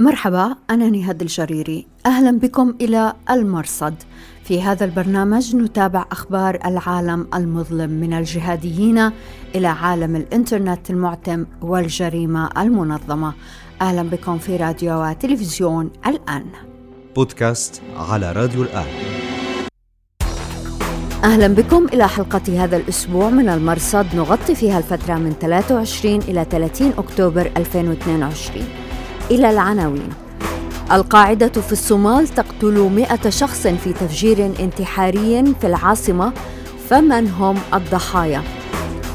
مرحبا أنا نهاد الجريري. أهلا بكم إلى المرصد. في هذا البرنامج نتابع أخبار العالم المظلم من الجهاديين إلى عالم الإنترنت المعتم والجريمة المنظمة. أهلا بكم في راديو وتلفزيون الآن. بودكاست على راديو الآن. أهلا بكم إلى حلقة هذا الأسبوع من المرصد. نغطي فيها الفترة من 23 إلى 30 أكتوبر 2022 إلى العناوين. القاعدة في الصومال تقتل مئة شخص في تفجير انتحاري في العاصمة فمن هم الضحايا؟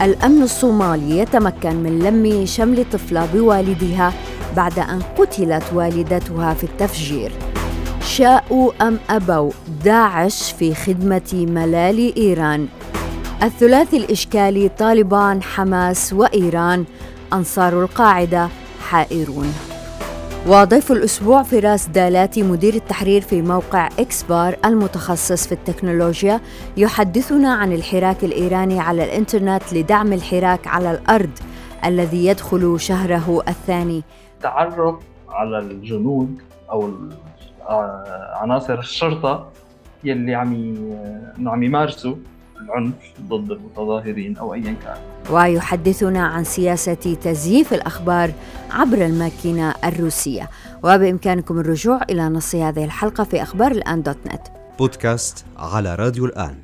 الأمن الصومالي يتمكن من لم شمل طفلة بوالدها بعد أن قتلت والدتها في التفجير. شاءوا أم أبوا؟ داعش في خدمة ملال إيران. الثلاثي الإشكالي طالبان حماس وإيران. أنصار القاعدة حائرون. وضيف الأسبوع فراس دالاتي مدير التحرير في موقع إكسبار المتخصص في التكنولوجيا يحدثنا عن الحراك الإيراني على الإنترنت لدعم الحراك على الأرض الذي يدخل شهره الثاني. تعرف على الجنود أو عناصر الشرطة يلي عم عم يمارسوا العنف ضد المتظاهرين أو ايا كان. ويحدثنا عن سياسة تزييف الأخبار عبر الماكينة الروسية. وبإمكانكم الرجوع إلى نص هذه الحلقة في أخبار الآن دوت نت. بودكاست على راديو الآن.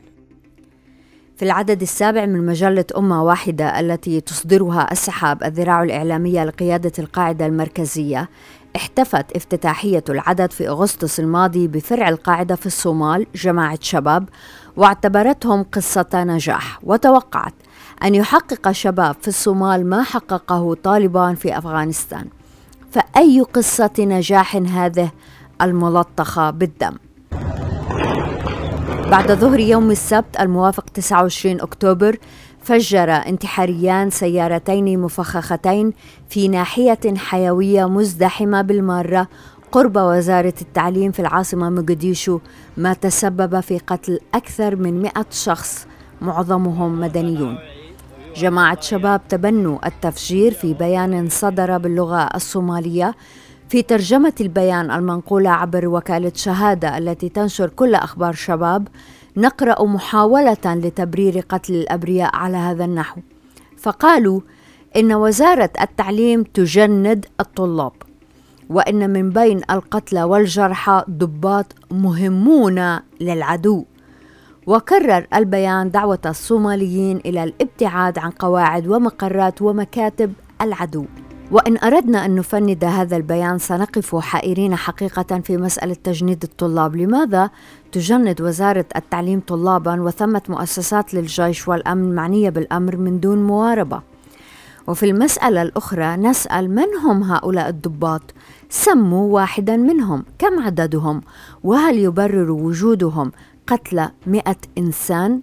في العدد السابع من مجلة أمة واحدة التي تصدرها السحاب الذراع الإعلامية لقيادة القاعدة المركزية احتفت افتتاحية العدد في أغسطس الماضي بفرع القاعدة في الصومال جماعة شباب واعتبرتهم قصة نجاح وتوقعت أن يحقق شباب في الصومال ما حققه طالبان في أفغانستان. فأي قصة نجاح هذه الملطخة بالدم؟ بعد ظهر يوم السبت الموافق 29 أكتوبر فجر انتحاريان سيارتين مفخختين في ناحية حيوية مزدحمة بالمارة قرب وزارة التعليم في العاصمة مقديشو ما تسبب في قتل أكثر من مئة شخص معظمهم مدنيون. جماعة شباب تبنوا التفجير في بيان صدر باللغة الصومالية. في ترجمة البيان المنقولة عبر وكالة شهادة التي تنشر كل أخبار شباب نقرأ محاولة لتبرير قتل الأبرياء على هذا النحو. فقالوا إن وزارة التعليم تجند الطلاب وإن من بين القتلى والجرحى ضباط مهمون للعدو. وكرر البيان دعوة الصوماليين إلى الابتعاد عن قواعد ومقرات ومكاتب العدو. وإن أردنا أن نفند هذا البيان سنقف حائرين حقيقة في مسألة تجنيد الطلاب. لماذا تجند وزارة التعليم طلابا وثمة مؤسسات للجيش والأمن معنية بالأمر من دون مواربة؟ وفي المسألة الأخرى نسأل من هم هؤلاء الضباط؟ سموا واحدا منهم. كم عددهم؟ وهل يبرر وجودهم قتل مئة إنسان؟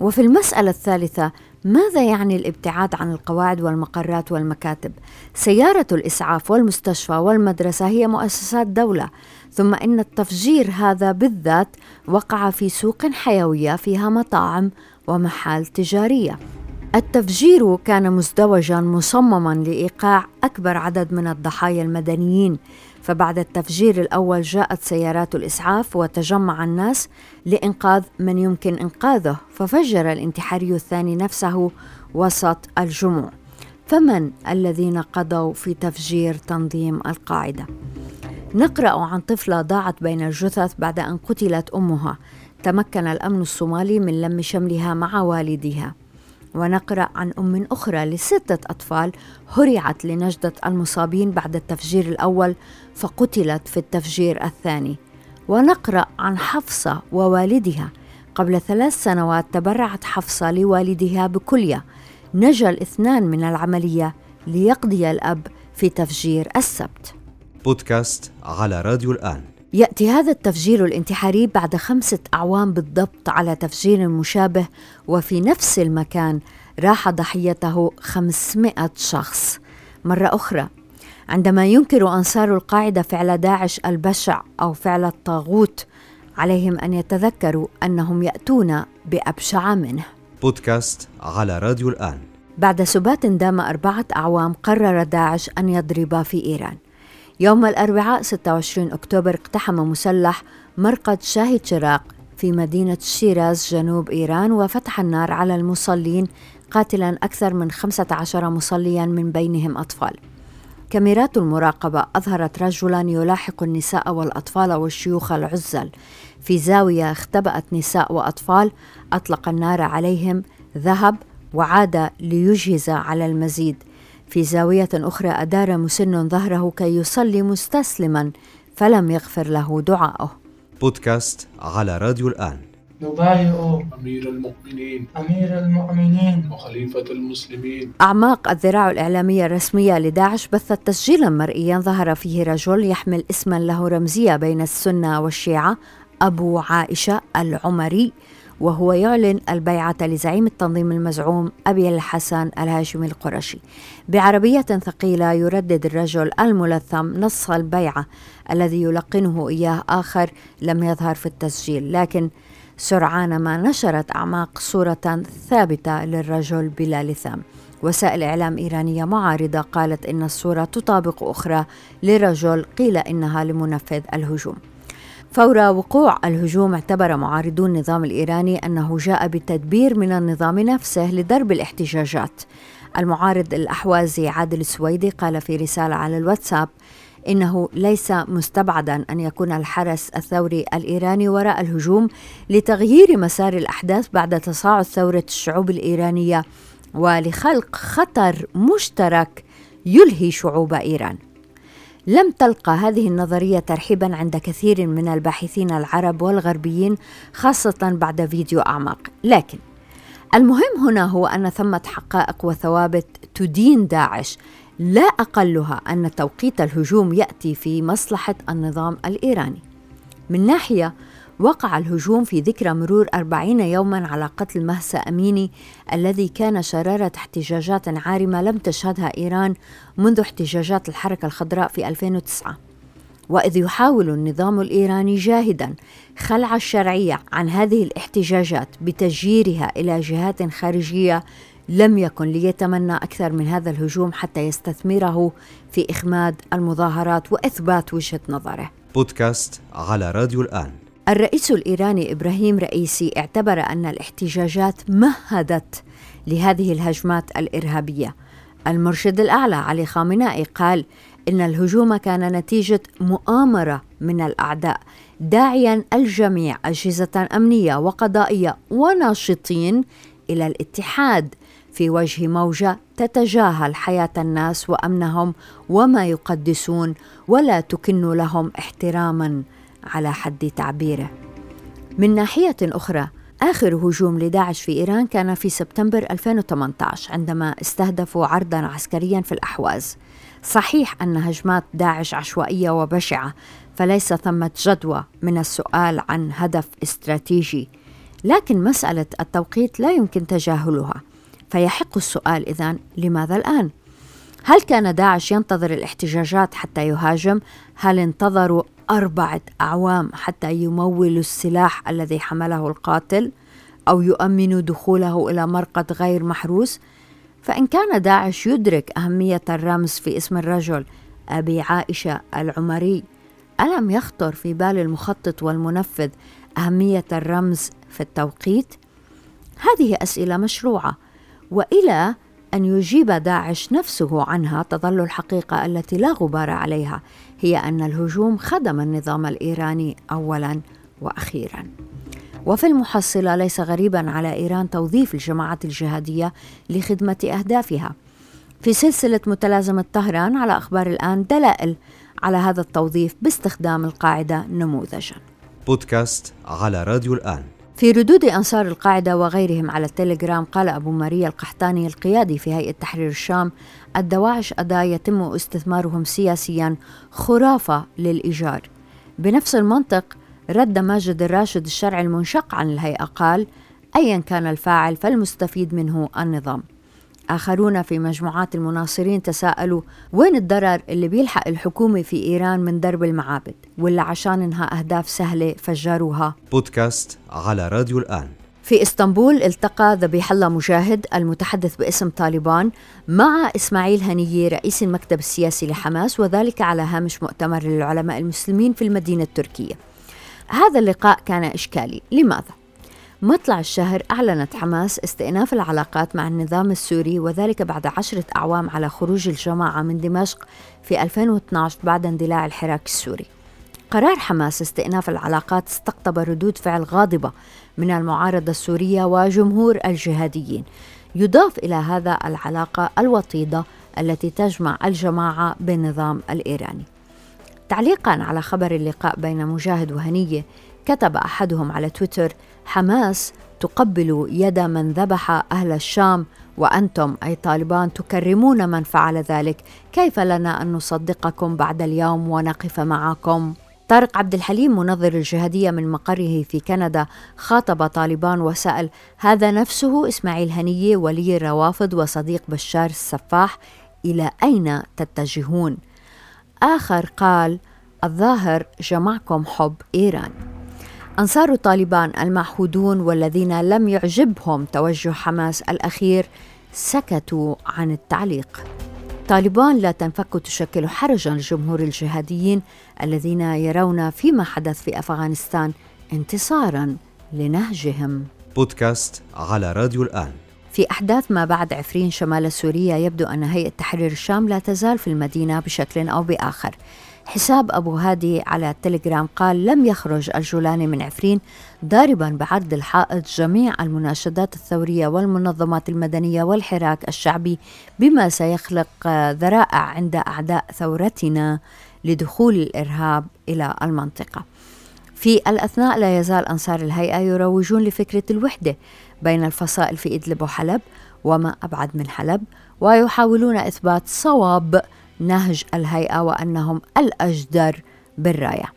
وفي المسألة الثالثة ماذا يعني الابتعاد عن القواعد والمقرات والمكاتب؟ سيارة الإسعاف والمستشفى والمدرسة هي مؤسسات دولة ثم إن التفجير هذا بالذات وقع في سوق حيوية فيها مطاعم ومحال تجارية. التفجير كان مزدوجا مصمما لإيقاع أكبر عدد من الضحايا المدنيين فبعد التفجير الأول جاءت سيارات الإسعاف وتجمع الناس لإنقاذ من يمكن إنقاذه ففجر الانتحاري الثاني نفسه وسط الجموع. فمن الذين قضوا في تفجير تنظيم القاعدة؟ نقرأ عن طفلة ضاعت بين الجثث بعد أن قتلت أمها. تمكن الأمن الصومالي من لم شملها مع والدها. ونقرأ عن أم أخرى لستة أطفال هرعت لنجدة المصابين بعد التفجير الأول فقتلت في التفجير الثاني. ونقرأ عن حفصة ووالدها. قبل ثلاث سنوات تبرعت حفصة لوالدها بكلية. نجا الاثنان من العملية ليقضي الأب في تفجير السبت. بودكاست على راديو الآن. يأتي هذا التفجير الانتحاري بعد خمسة أعوام بالضبط على تفجير مشابه وفي نفس المكان راح ضحيته 500 شخص. مرة أخرى عندما ينكر أنصار القاعدة فعل داعش البشع أو فعل الطاغوت عليهم أن يتذكروا أنهم يأتون بأبشع منه. بودكاست على راديو الآن. بعد سبات دام أربعة أعوام قرر داعش أن يضرب في إيران. يوم الأربعاء 26 أكتوبر اقتحم مسلح مرقد شاهي شراق في مدينة شيراز جنوب إيران وفتح النار على المصلين قاتلا أكثر من 15 مصليا من بينهم أطفال. كاميرات المراقبة أظهرت رجلا يلاحق النساء والأطفال والشيوخ العزل. في زاوية اختبأت نساء وأطفال أطلق النار عليهم ذهب وعاد ليجهز على المزيد. في زاوية أخرى أدار مسن ظهره كي يصلي مستسلما فلم يغفر له دعاؤه. بودكاست على راديو الآن. نبايع أمير المؤمنين. أمير المؤمنين. وخليفة المسلمين. أعماق الذراع الإعلامية الرسمية لداعش بثت تسجيلا مرئيا ظهر فيه رجل يحمل اسما له رمزية بين السنة والشيعة أبو عائشة العمري. وهو يعلن البيعة لزعيم التنظيم المزعوم أبي الحسن الهاشمي القرشي. بعربية ثقيلة يردد الرجل الملثم نص البيعة الذي يلقنه إياه آخر لم يظهر في التسجيل لكن سرعان ما نشرت أعماق صورة ثابتة للرجل بلا لثام. وسائل إعلام إيرانية معارضة قالت إن الصورة تطابق أخرى لرجل قيل إنها لمنفذ الهجوم. فور وقوع الهجوم اعتبر معارضو النظام الإيراني أنه جاء بتدبير من النظام نفسه لضرب الاحتجاجات المعارض الأحوازي عادل السويدي قال في رسالة على الواتساب إنه ليس مستبعدا أن يكون الحرس الثوري الإيراني وراء الهجوم لتغيير مسار الأحداث بعد تصاعد ثورة الشعوب الإيرانية ولخلق خطر مشترك يلهي شعوب إيران. لم تلقى هذه النظرية ترحيبا عند كثير من الباحثين العرب والغربيين خاصة بعد فيديو أعماق، لكن المهم هنا هو أن ثمة حقائق وثوابت تدين داعش. لا أقلها أن توقيت الهجوم يأتي في مصلحة النظام الإيراني. من ناحية وقع الهجوم في ذكرى مرور أربعين يوما على قتل مهسا أميني الذي كان شرارة احتجاجات عارمة لم تشهدها إيران منذ احتجاجات الحركة الخضراء في 2009 وإذ يحاول النظام الإيراني جاهدا خلع الشرعية عن هذه الاحتجاجات بتجييرها إلى جهات خارجية لم يكن ليتمنى أكثر من هذا الهجوم حتى يستثمره في إخماد المظاهرات وإثبات وجهة نظره. بودكاست على راديو الآن الرئيس الإيراني إبراهيم رئيسي اعتبر أن الاحتجاجات مهدت لهذه الهجمات الإرهابية. المرشد الأعلى علي خامنائي قال إن الهجوم كان نتيجة مؤامرة من الأعداء داعيا الجميع أجهزة أمنية وقضائية وناشطين إلى الاتحاد في وجه موجة تتجاهل حياة الناس وأمنهم وما يقدسون ولا تكن لهم احتراما على حد تعبيره. من ناحية أخرى آخر هجوم لداعش في إيران كان في سبتمبر 2018 عندما استهدفوا عرضا عسكريا في الأحواز. صحيح أن هجمات داعش عشوائية وبشعة، فليس ثمة جدوى من السؤال عن هدف استراتيجي، لكن مسألة التوقيت لا يمكن تجاهلها. فيحق السؤال إذن لماذا الآن؟ هل كان داعش ينتظر الاحتجاجات حتى يهاجم؟ هل انتظروا أربعة أعوام حتى يمولوا السلاح الذي حمله القاتل؟ أو يؤمنوا دخوله إلى مرقد غير محروس؟ فإن كان داعش يدرك أهمية الرمز في اسم الرجل أبي عائشة العمري ألم يخطر في بال المخطط والمنفذ أهمية الرمز في التوقيت؟ هذه أسئلة مشروعة وإلى أن يجيب داعش نفسه عنها تظل الحقيقة التي لا غبار عليها هي أن الهجوم خدم النظام الإيراني اولا وأخيرا. وفي المحصلة ليس غريبا على إيران توظيف الجماعات الجهادية لخدمة أهدافها. في سلسلة متلازمة طهران على أخبار الآن دلائل على هذا التوظيف باستخدام القاعدة نموذجا. بودكاست على راديو الآن. في ردود أنصار القاعدة وغيرهم على التليجرام قال أبو ماريا القحطاني القيادي في هيئة تحرير الشام الدواعش أداة يتم استثمارهم سياسيا خرافة للإيجار. بنفس المنطق رد ماجد الراشد الشرعي المنشق عن الهيئة قال أيا كان الفاعل فالمستفيد منه النظام. آخرون في مجموعات المناصرين تساءلوا وين الضرر اللي بيلحق الحكومة في إيران من درب المعابد ولا عشان إنها أهداف سهلة فجروها بودكاست على راديو الآن في إسطنبول التقى ذبيح الله مجاهد المتحدث باسم طالبان مع إسماعيل هنيه رئيس المكتب السياسي لحماس وذلك على هامش مؤتمر للعلماء المسلمين في المدينة التركية. هذا اللقاء كان إشكالي، لماذا؟ مطلع الشهر أعلنت حماس استئناف العلاقات مع النظام السوري وذلك بعد عشرة أعوام على خروج الجماعة من دمشق في 2012 بعد اندلاع الحراك السوري. قرار حماس استئناف العلاقات استقطب ردود فعل غاضبة من المعارضة السورية وجمهور الجهاديين. يضاف إلى هذا العلاقة الوطيدة التي تجمع الجماعة بالنظام الإيراني. تعليقا على خبر اللقاء بين مجاهد وهنية كتب أحدهم على تويتر حماس تقبل يد من ذبح أهل الشام وأنتم أي طالبان تكرمون من فعل ذلك. كيف لنا أن نصدقكم بعد اليوم ونقف معكم؟ طارق عبد الحليم منظر الجهادية من مقره في كندا خاطب طالبان وسأل هذا نفسه إسماعيل هنية ولي الروافض وصديق بشار السفاح إلى أين تتجهون؟ آخر قال الظاهر جمعكم حب إيران. أنصار طالبان المعهودون والذين لم يعجبهم توجه حماس الأخير سكتوا عن التعليق طالبان لا تنفك تشكل حرجا لجمهور الجهاديين الذين يرون فيما حدث في أفغانستان انتصارا لنهجهم. بودكاست على راديو الآن. في أحداث ما بعد عفرين شمال سوريا يبدو أن هيئة تحرير الشام لا تزال في المدينة بشكل أو بآخر. حساب أبو هادي على التليجرام قال لم يخرج الجولاني من عفرين ضاربا بعرض الحائط جميع المناشدات الثورية والمنظمات المدنية والحراك الشعبي بما سيخلق ذرائع عند أعداء ثورتنا لدخول الإرهاب إلى المنطقة. في الأثناء لا يزال أنصار الهيئة يروجون لفكرة الوحدة بين الفصائل في إدلب وحلب وما أبعد من حلب ويحاولون إثبات صواب نهج الهيئة وأنهم الأجدر بالراية.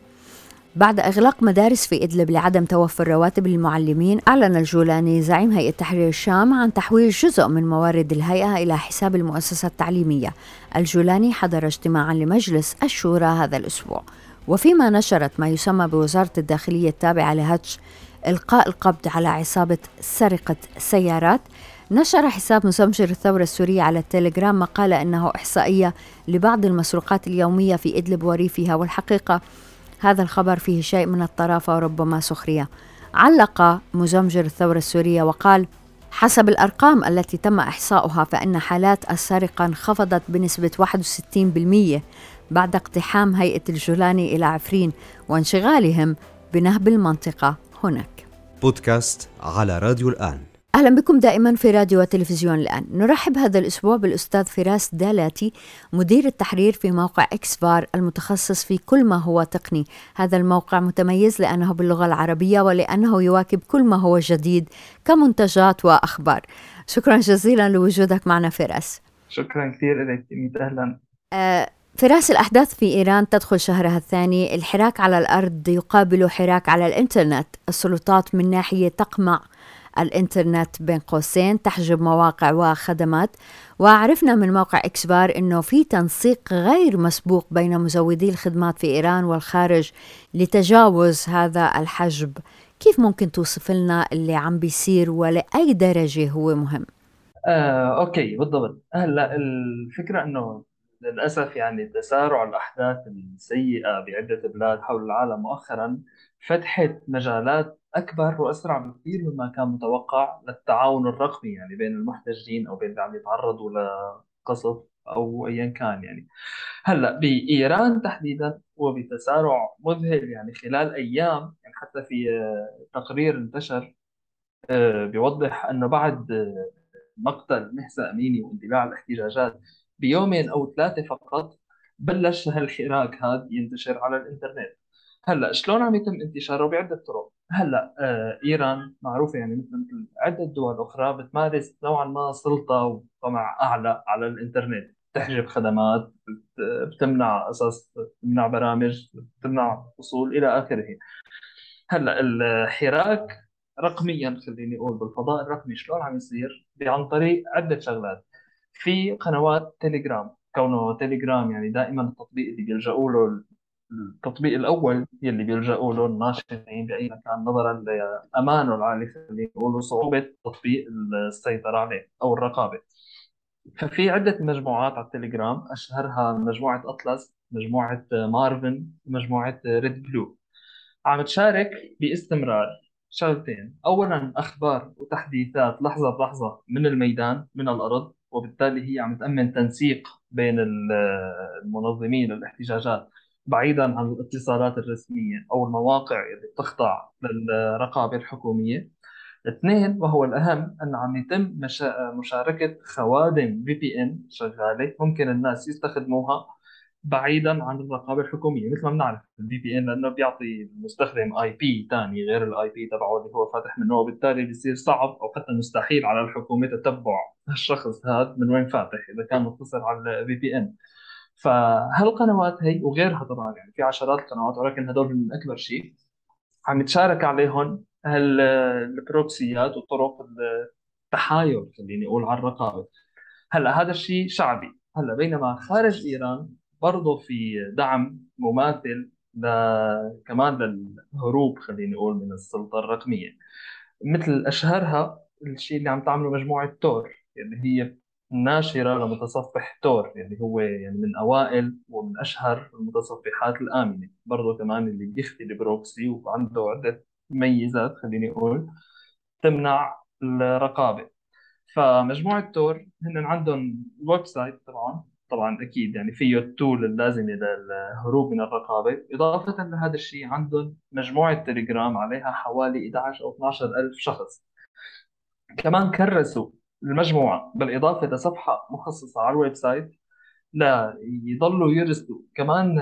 بعد إغلاق مدارس في إدلب لعدم توفر رواتب للمعلمين أعلن الجولاني زعيم هيئة تحرير الشام عن تحويل جزء من موارد الهيئة إلى حساب المؤسسة التعليمية. الجولاني حضر اجتماعا لمجلس الشورى هذا الأسبوع. وفيما نشرت ما يسمى بوزارة الداخلية التابعة لهتش إلقاء القبض على عصابة سرقة سيارات نشر حساب مسمجر الثورة السورية على التليجرام مقالة أنه إحصائية لبعض المسروقات اليومية في إدلب وريفها والحقيقة هذا الخبر فيه شيء من الطرافة وربما سخرية. علق مزمجر الثورة السورية وقال حسب الأرقام التي تم إحصاؤها فإن حالات السرقة انخفضت بنسبة 61% بعد اقتحام هيئة الجولاني إلى عفرين وانشغالهم بنهب المنطقة هناك. بودكاست على راديو الآن. أهلا بكم دائما في راديو وتلفزيون الآن. نرحب هذا الأسبوع بالأستاذ فراس دالاتي مدير التحرير في موقع إكسفار المتخصص في كل ما هو تقني. هذا الموقع متميز لأنه باللغة العربية ولأنه يواكب كل ما هو جديد كمنتجات وأخبار. شكرا جزيلا لوجودك معنا فراس. شكرا كثير لك أهلا. آه فراس الأحداث في إيران تدخل شهرها الثاني. الحراك على الأرض يقابل حراك على الإنترنت. السلطات من ناحية تقمع الإنترنت بين قوسين تحجب مواقع وخدمات. وعرفنا من موقع إكسبار إنه في تنسيق غير مسبوق بين مزودي الخدمات في إيران والخارج لتجاوز هذا الحجب. كيف ممكن توصف لنا اللي عم بيصير ولأي درجة هو مهم؟ آه، أوكي بالضبط. هلأ الفكرة إنه للأسف يعني تسارع الأحداث السيئة بعدة بلاد حول العالم مؤخرا فتحت مجالات أكبر وأسرع بكثير مما كان متوقع للتعاون الرقمي يعني بين المحتجين أو بين اللي عم يتعرضوا لقصف أو ايا كان يعني. هلأ بإيران تحديدا وبتسارع مذهل يعني خلال أيام يعني حتى في تقرير انتشر آه، بيوضح أنه بعد مقتل مهسا أميني واندلاع الاحتجاجات بيومين أو ثلاثة فقط بلش هالحراك هذا ينتشر على الإنترنت. هلأ شلون عم يتم انتشاره بعدة طرق؟ هلأ آه إيران معروفة يعني مثل مثل عدة دول أخرى بتمارس نوعا ما سلطة وطمع أعلى على الإنترنت. تحجب خدمات بتمنع قصص بتمنع برامج بتمنع وصول إلى آخره. هلأ الحراك رقميا خليني أقول بالفضاء الرقمي شلون عم يصير؟ عن طريق عدة شغلات. في قنوات تليجرام. كونه تليجرام يعني دائما التطبيق اللي بيلجأوا له التطبيق الأول يلي بيلجأوا له الناشطين بأي مكان نظرا لأمانه العالي خلينا نقول وصعوبة تطبيق السيطرة عليه أو الرقابة. ففي عدة مجموعات على التليجرام أشهرها مجموعة أطلس مجموعة مارفن ومجموعة ريد بلو. عم تشارك باستمرار شغلتين. أولا أخبار وتحديثات لحظة بلحظة من الميدان من الأرض وبالتالي هي عم تأمن تنسيق بين المنظمين الاحتجاجات. بعيدا عن الاتصالات الرسمية أو المواقع اللي بتخضع للرقابة الحكومية. اثنين وهو الأهم أن عم يتم مشاركة خوادم في بي إن شغالة ممكن الناس يستخدموها بعيدا عن الرقابة الحكومية. مثل ما بنعرف ال VPN لأنه بيعطي المستخدم IP ثاني غير ال IP تبعه اللي هو فاتح منه وبالتالي بيصير صعب أو حتى مستحيل على الحكومة تتبع الشخص هذا من وين فاتح إذا كان متصل على ال VPN فهالقنوات هي وغيرها طبعا؟ يعني في عشرات القنوات ولكن هدول من أكبر شيء. عم يتشارك عليهم هالبروكسيات وطرق التحايل خليني أقول على الرقابة. هلأ هذا الشيء شعبي. هلأ بينما خارج إيران برضه في دعم مماثل ل... كمان للهروب خليني أقول من السلطة الرقمية. مثل أشهرها الشيء اللي عم تعمله مجموعة تور اللي هي ناشره لمتصفح تور اللي هو يعني من أوائل ومن أشهر المتصفحات الآمنة. برضه كمان اللي بيخفي البروكسي وعنده عدة ميزات خليني أقول تمنع الرقابة. فمجموعة تور هن عندهم ال website طبعا. طبعا أكيد يعني فيه ال tools اللازمة للهروب من الرقابة. إضافة لهذا الشيء عندهم مجموعة تليجرام عليها حوالي 11 أو 12 ألف شخص. كمان كرسوا المجموعه بالاضافه لصفحه مخصصة على ال website لا يضلوا يرسلوا كمان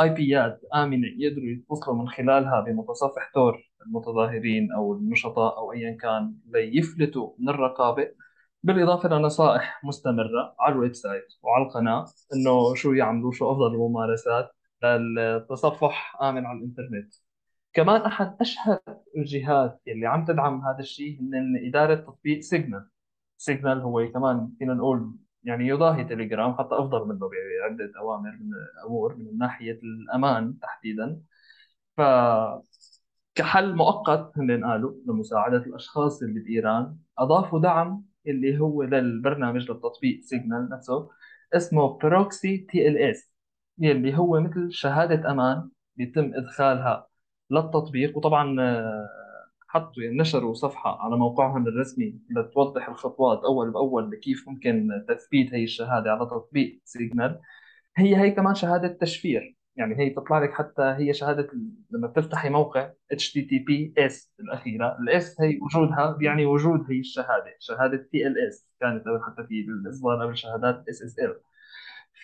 IP ات آمنة يقدروا يتصلوا من خلالها بمتصفح تور المتظاهرين أو النشطاء أو ايا كان ليفلتوا من الرقابة. بالإضافة لنصائح مستمرة على ال website وعلى القناة إنه شو يعملوا شو أفضل الممارسات للتصفح آمن على الإنترنت. كمان أحد أشهر الجهات اللي عم تدعم هذا الشيء هن إدارة تطبيق سيجنال. سيجنال هو كمان فينا نقول يعني يضاهي تليجرام حتى أفضل منه بعده أوامر من امور من ناحية الأمان تحديدا. ف كحل مؤقت هن قالوا لمساعدة الأشخاص اللي بإيران أضافوا دعم اللي هو للبرنامج للتطبيق سيجنال نفسه اسمه proxy TLS يلي هو مثل شهادة أمان بيتم إدخالها للتطبيق. وطبعا حطوا يعني نشروا صفحة على موقعهم الرسمي لتوضح الخطوات أول بأول لكيف ممكن تثبيت هي الشهادة على تطبيق سيجنال. هي هي كمان شهادة تشفير. يعني هي تطلع لك حتى هي شهادة لما بتفتحي موقع HTTPS الأخيرة ال S هي وجودها بيعني وجود هي الشهادة شهادة TLS كانت قبل حتى في الإصدار قبل شهادات SSL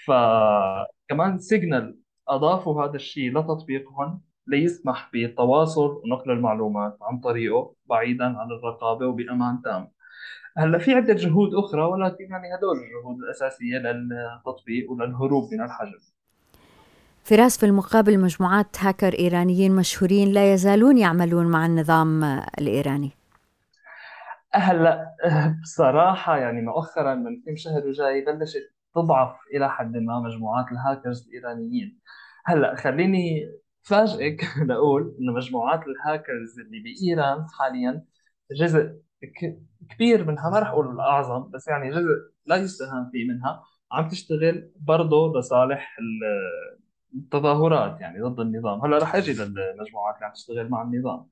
فكمان سيجنال أضافوا هذا الشيء لتطبيقهم. ليسمح بالتواصل ونقل المعلومات عن طريقه بعيدا عن الرقابة وبأمان تام. هلأ في عدة جهود أخرى ولكن يعني هدول الجهود الأساسية للتطبيق وللهروب من الحجز فراس في المقابل مجموعات هاكر إيرانيين مشهورين لا يزالون يعملون مع النظام الإيراني. هلأ بصراحة يعني مؤخرا من كم شهر وجاي بلشت تضعف إلى حد ما مجموعات الهاكرز الإيرانيين. هلأ خليني فاجئك لأقول إنه مجموعات الهاكرز اللي بإيران حاليا جزء كبير منها ما رح أقول الأعظم بس يعني جزء لا يستهان فيه منها. عم تشتغل برضه لصالح تظاهرات يعني ضد النظام. هلأ رح أجي للمجموعات اللي عم تشتغل مع النظام.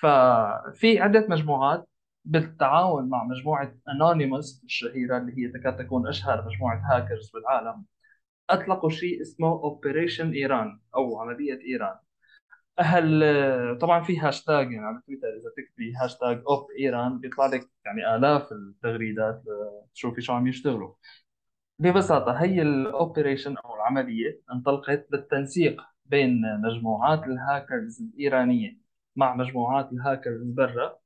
ففي عدة مجموعات بالتعاون مع مجموعة انونيموس الشهيرة اللي هي تكاد تكون أشهر مجموعة هاكرز بالعالم. اطلقوا شيء اسمه Operation Iran أو عملية إيران. هل طبعا في هاشتاج يعني على تويتر إذا تكتبي هاشتاج Op Iran بيطلع لك يعني آلاف التغريدات تشوفي شو عم يشتغلوا. ببساطة هي ال operation أو العملية انطلقت بالتنسيق بين مجموعات الهاكرز الإيرانية مع مجموعات الهاكرز برا.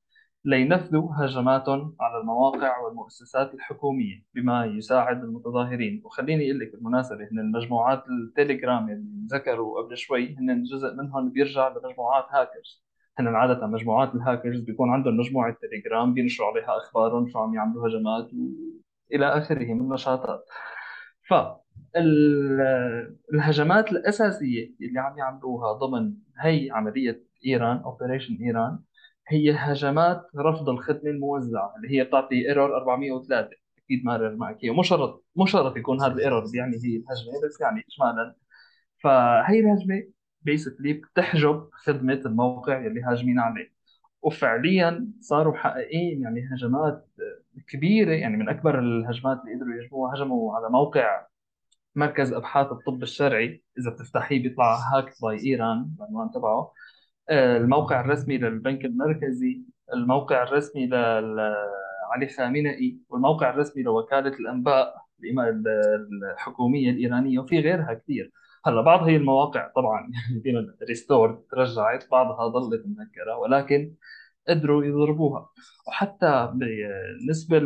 لينفذوا هجماتهم على المواقع والمؤسسات الحكومية بما يساعد المتظاهرين. وخليني أقول لك بالمناسبة إن المجموعات التليجرام اللي ذكروا قبل شوي هن جزء منهم بيرجع لمجموعات هاكرز. هن عادة مجموعات الهاكرز بيكون عندهم مجموعة تليجرام بينشروا عليها أخبارهم شو عم يعملوا هجمات و... إلى آخره من النشاطات ف ال- الهجمات الأساسية اللي عم يعملوها ضمن هي عملية إيران Operation إيران هي هجمات رفض الخدمة الموزعة اللي هي بتعطي error 403 أكيد مارر معك هي مو شرط مو شرط يكون هذا ال error يعني هي الهجمة بس يعني إجمالا. فهي الهجمة basically بتحجب خدمة الموقع اللي هاجمين عليه. وفعليا صاروا محققين يعني هجمات كبيرة يعني من أكبر الهجمات اللي قدروا يهجموها هجموا على موقع مركز أبحاث الطب الشرعي. إذا بتفتحيه بيطلع hacked by ايران العنوان تبعه. الموقع الرسمي للبنك المركزي الموقع الرسمي لعلي خامنئي والموقع الرسمي لوكالة الأنباء الحكومية الإيرانية وفي غيرها كثير. هلا بعض هي المواقع طبعا يعني restore ترجعت بعضها ظلت منكرة ولكن قدروا يضربوها. وحتى بالنسبة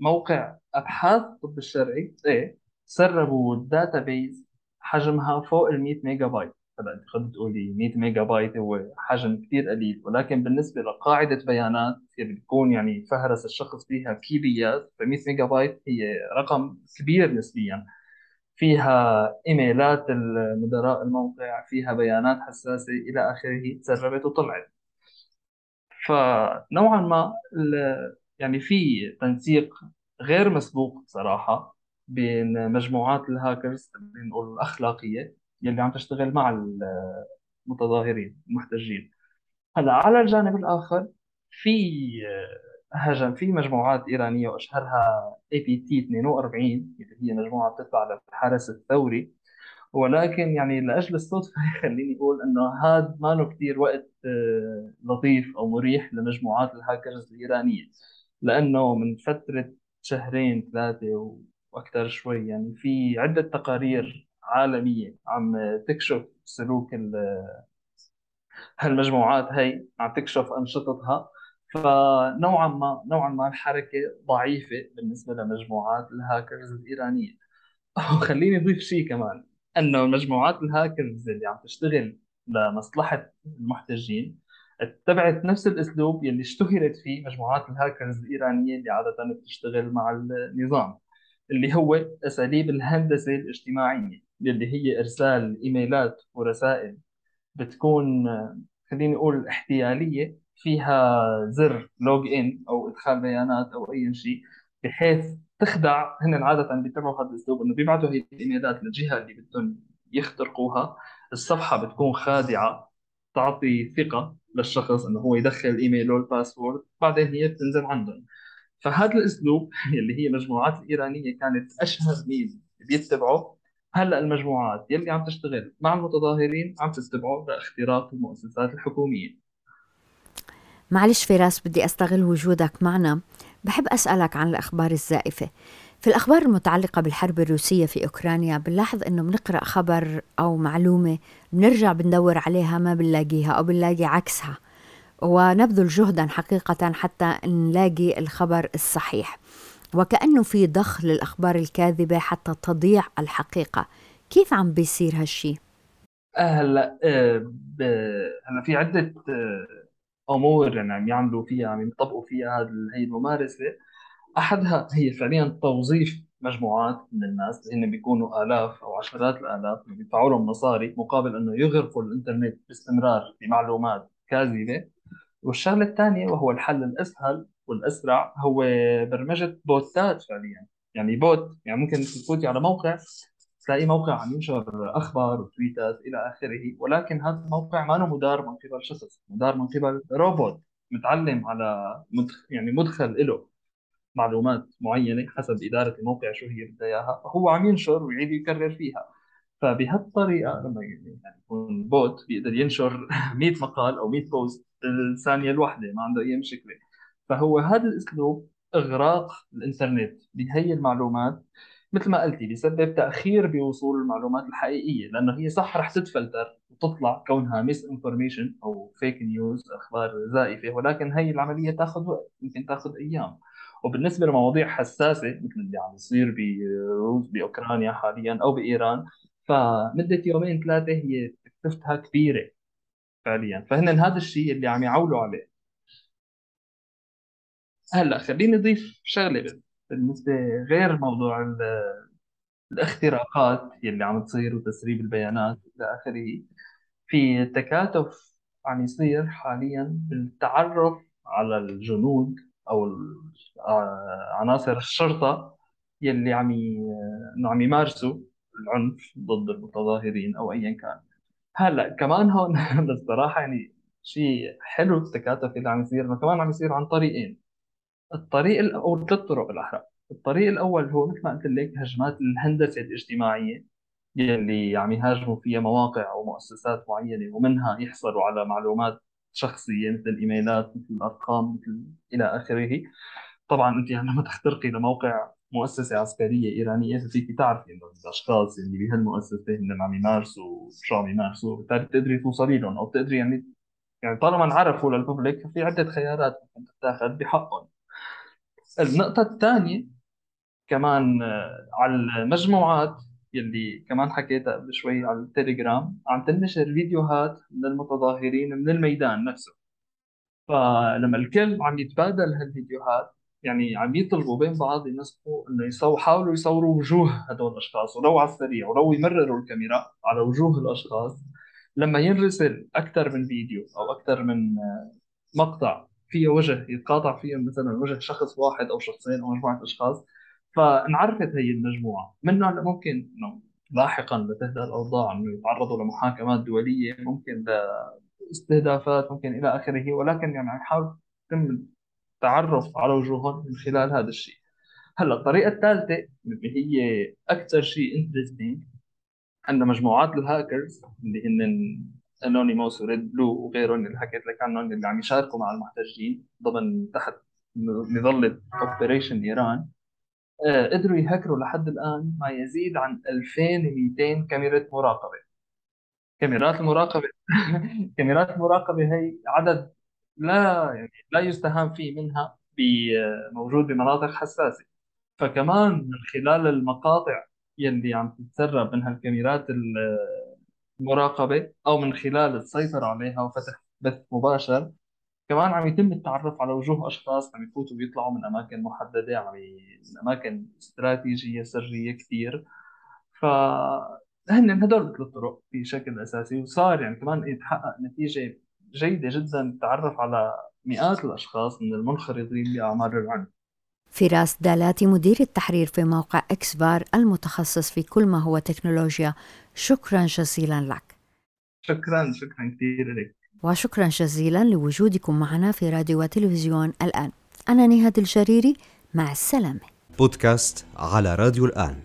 لموقع أبحاث الطب الشرعي إيه سربوا ال database حجمها فوق ال 100 ميجا بايت. هلا انت تقولي 100 ميجا بايت هو حجم كثير قليل. ولكن بالنسبة لقاعدة بيانات اللي بتكون يعني فهرس الشخص فيها KB ات ف 100 ميجا بايت هي رقم كبير نسبيا. فيها إيميلات المدراء الموقع فيها بيانات حساسة إلى آخره تسربت وطلعت. فنوعا ما يعني في تنسيق غير مسبوق صراحة بين مجموعات الهاكرز خلينا نقول الأخلاقية. يلي عم تشتغل مع المتظاهرين المحتجين. هلأ على الجانب الآخر في هجم في مجموعات إيرانية وأشهرها APT 42 اللي هي مجموعة بتتبع للحرس الثوري. ولكن يعني لأجل الصدفة خليني أقول إنه هذا ما له كثير وقت آه، لطيف أو مريح لمجموعات الهاكرز الإيرانية. لأنه من فترة شهرين ثلاثة وأكثر شوي يعني في عدة تقارير عالمية. عم تكشف سلوك هالمجموعات هي عم تكشف أنشطتها. فنوعا ما نوعا ما الحركة ضعيفة بالنسبة لمجموعات الهاكرز الإيرانية. وخليني أضيف شيء كمان إنه مجموعات الهاكرز اللي عم تشتغل لمصلحة المحتجين اتبعت نفس الأسلوب يلي اشتهرت فيه مجموعات الهاكرز الإيرانية اللي عادة بتشتغل مع النظام اللي هو أساليب الهندسة الاجتماعية. اللي هي إرسال إيميلات ورسائل بتكون خليني أقول احتيالية فيها زر لوج ان أو إدخال بيانات أو أي شيء بحيث تخدع هن عادة بيتبعوا هذا الأسلوب إنه بيبعثوا هي الإيميلات للجهه اللي بدهم يخترقوها. الصفحة بتكون خادعة تعطي ثقة للشخص إنه هو يدخل ايميله الباسورد بعدين هي بتنزل عندهم. فهذا الأسلوب اللي هي المجموعات الإيرانية كانت أشهر مين بيتبعه هلأ المجموعات يلي عم تشتغل مع المتظاهرين عم تتبعه لاختراق المؤسسات الحكومية. معلش فراس بدي أستغل وجودك معنا. بحب أسألك عن الأخبار الزائفة. في الأخبار المتعلقة بالحرب الروسية في أوكرانيا بنلاحظ إنه بنقرأ خبر أو معلومة بنرجع بندور عليها ما بنلاقيها أو بنلاقي عكسها. ونبذل جهدا حقيقة حتى نلاقي الخبر الصحيح. وكأنه في ضخ للأخبار الكاذبة حتى تضيع الحقيقة. كيف عم بيصير هالشي؟ هلا آه، هلا في عدة آه، أمور يعني عم يعملوا فيها عم يطبقوا فيها هذه الممارسة. أحدها هي فعليا توظيف مجموعات من الناس اللي بيكونوا آلاف أو عشرات الآلاف بيدفعوا لهم مصاري مقابل إنه يغرقوا الإنترنت باستمرار بمعلومات كاذبة. والشغلة الثانية وهو الحل الأسهل والأسرع هو برمجة bot ات فعليا. يعني bot يعني ممكن تفوتي على موقع تلاقي موقع عم ينشر أخبار و tweet ات إلى آخره ولكن هذا الموقع ما مدار من قبل شخص مدار من قبل روبوت متعلم على مدخل يعني مدخل له معلومات معينة حسب إدارة الموقع شو هي بدها إياها فهو عم ينشر ويعيد يكرر فيها. فبهالطريقة لما يعني يكون bot بيقدر ينشر 100 مقال أو 100 post الثانية الواحدة ما عنده أي مشكلة. فهو هذا الأسلوب إغراق الإنترنت بهي المعلومات مثل ما قلتي بيسبب تأخير بوصول المعلومات الحقيقية لأنه هي صح رح تتفلتر وتطلع كونها misinformation أو fake news أخبار زائفة ولكن هي العملية تاخذ وقت ممكن تاخذ أيام. وبالنسبة لمواضيع حساسة مثل اللي عم يصير بأوكرانيا حاليا أو بإيران فمدة يومين ثلاثة هي تكلفتها كبيرة فعليا. فهن هذا الشيء اللي عم يعولوا عليه. هلا خليني أضيف شغلة بالنسبة غير موضوع الاختراقات يلي عم تصير وتسريب البيانات إلى آخره. في تكاتف عم يصير حاليا بالتعرف على الجنود أو آه، عناصر الشرطة يلي عم إنه عم يمارسوا العنف ضد المتظاهرين أو ايا كان. هلا كمان هون بصراحه يعني شيء حلو التكاتف اللي عم يصير إنه كمان عم يصير عن طريقين. الطريق ال- أو ثلاث طرق بالأحرى. الطريق الأول هو مثل ما قلت لك هجمات الهندسة الاجتماعية يلي عم يهاجموا فيها مواقع أو مؤسسات معينة ومنها يحصلوا على معلومات شخصية مثل الإيميلات مثل الأرقام مثل إلى آخره. طبعا أنت لما تخترقي لموقع مؤسسة عسكرية إيرانية فيك تعرفي إنه الأشخاص اللي بهالمؤسسة هن عم يمارسوا شو عم يمارسوا بالتالي بتقدري توصلي لهم أو بتقدري يعني يعني طالما انعرفوا للببليك ففي عدة خيارات ممكن تتاخذ بحقهم. النقطة الثانية كمان آه، على المجموعات يلي كمان حكيتها قبل شوي على التليجرام عم تنشر فيديوهات من المتظاهرين من الميدان نفسه. فلما الكل عم يتبادل هالفيديوهات يعني عم يطلبوا بين بعض ينسقوا إنه يصوروا حاولوا يصوروا وجوه هدول الأشخاص ولو على السريع ولو يمرروا الكاميرا على وجوه الأشخاص. لما ينرسل أكثر من فيديو أو أكثر من آه، مقطع فيه وجه يتقاطع فيه مثلا وجه شخص واحد أو شخصين أو مجموعة أشخاص. فانعرفت هي المجموعة. منها ممكن لاحقا لتهدأ الأوضاع إنه يتعرضوا لمحاكمات دولية ممكن لاستهدافات ممكن إلى آخره. ولكن يعني عم يحاول يتم التعرف على وجوههم من خلال هذا الشيء. هلأ الطريقة الثالثة اللي هي أكثر شيء interesting عند مجموعات الهاكرز اللي هن Anonymous و Red Blue وغيرهم اللي حكيت لك عنهم اللي عم يشاركوا مع المحتجين ضمن تحت مظله Operation ايران آه، قدروا يهكروا لحد الآن ما يزيد عن 2200 كاميرا مراقبة. كاميرات المراقبة كاميرات المراقبة هي عدد لا يعني لا يستهان فيه منها ب- موجود بمناطق حساسة. فكمان من خلال المقاطع يلي عم تتسرب من هالكاميرات المراقبة أو من خلال السيطرة عليها وفتح بث مباشر. كمان عم يتم التعرف على وجوه أشخاص عم يفوتوا ويطلعوا من أماكن محددة عم ي... من أماكن استراتيجية سرية كثير. فهن هدول ثلاث طرق بشكل أساسي وصار يعني كمان يتحقق نتيجة جيدة جدا التعرف على مئات الأشخاص من المنخرطين بأعمال العنف. فراس دالاتي مدير التحرير في موقع إكسبار المتخصص في كل ما هو تكنولوجيا. شكرا جزيلا لك. شكرا شكرا كثير لك. وشكرا جزيلا لوجودكم معنا في راديو وتلفزيون الآن. أنا نهاد الجريري مع السلامة. بودكاست على راديو الآن.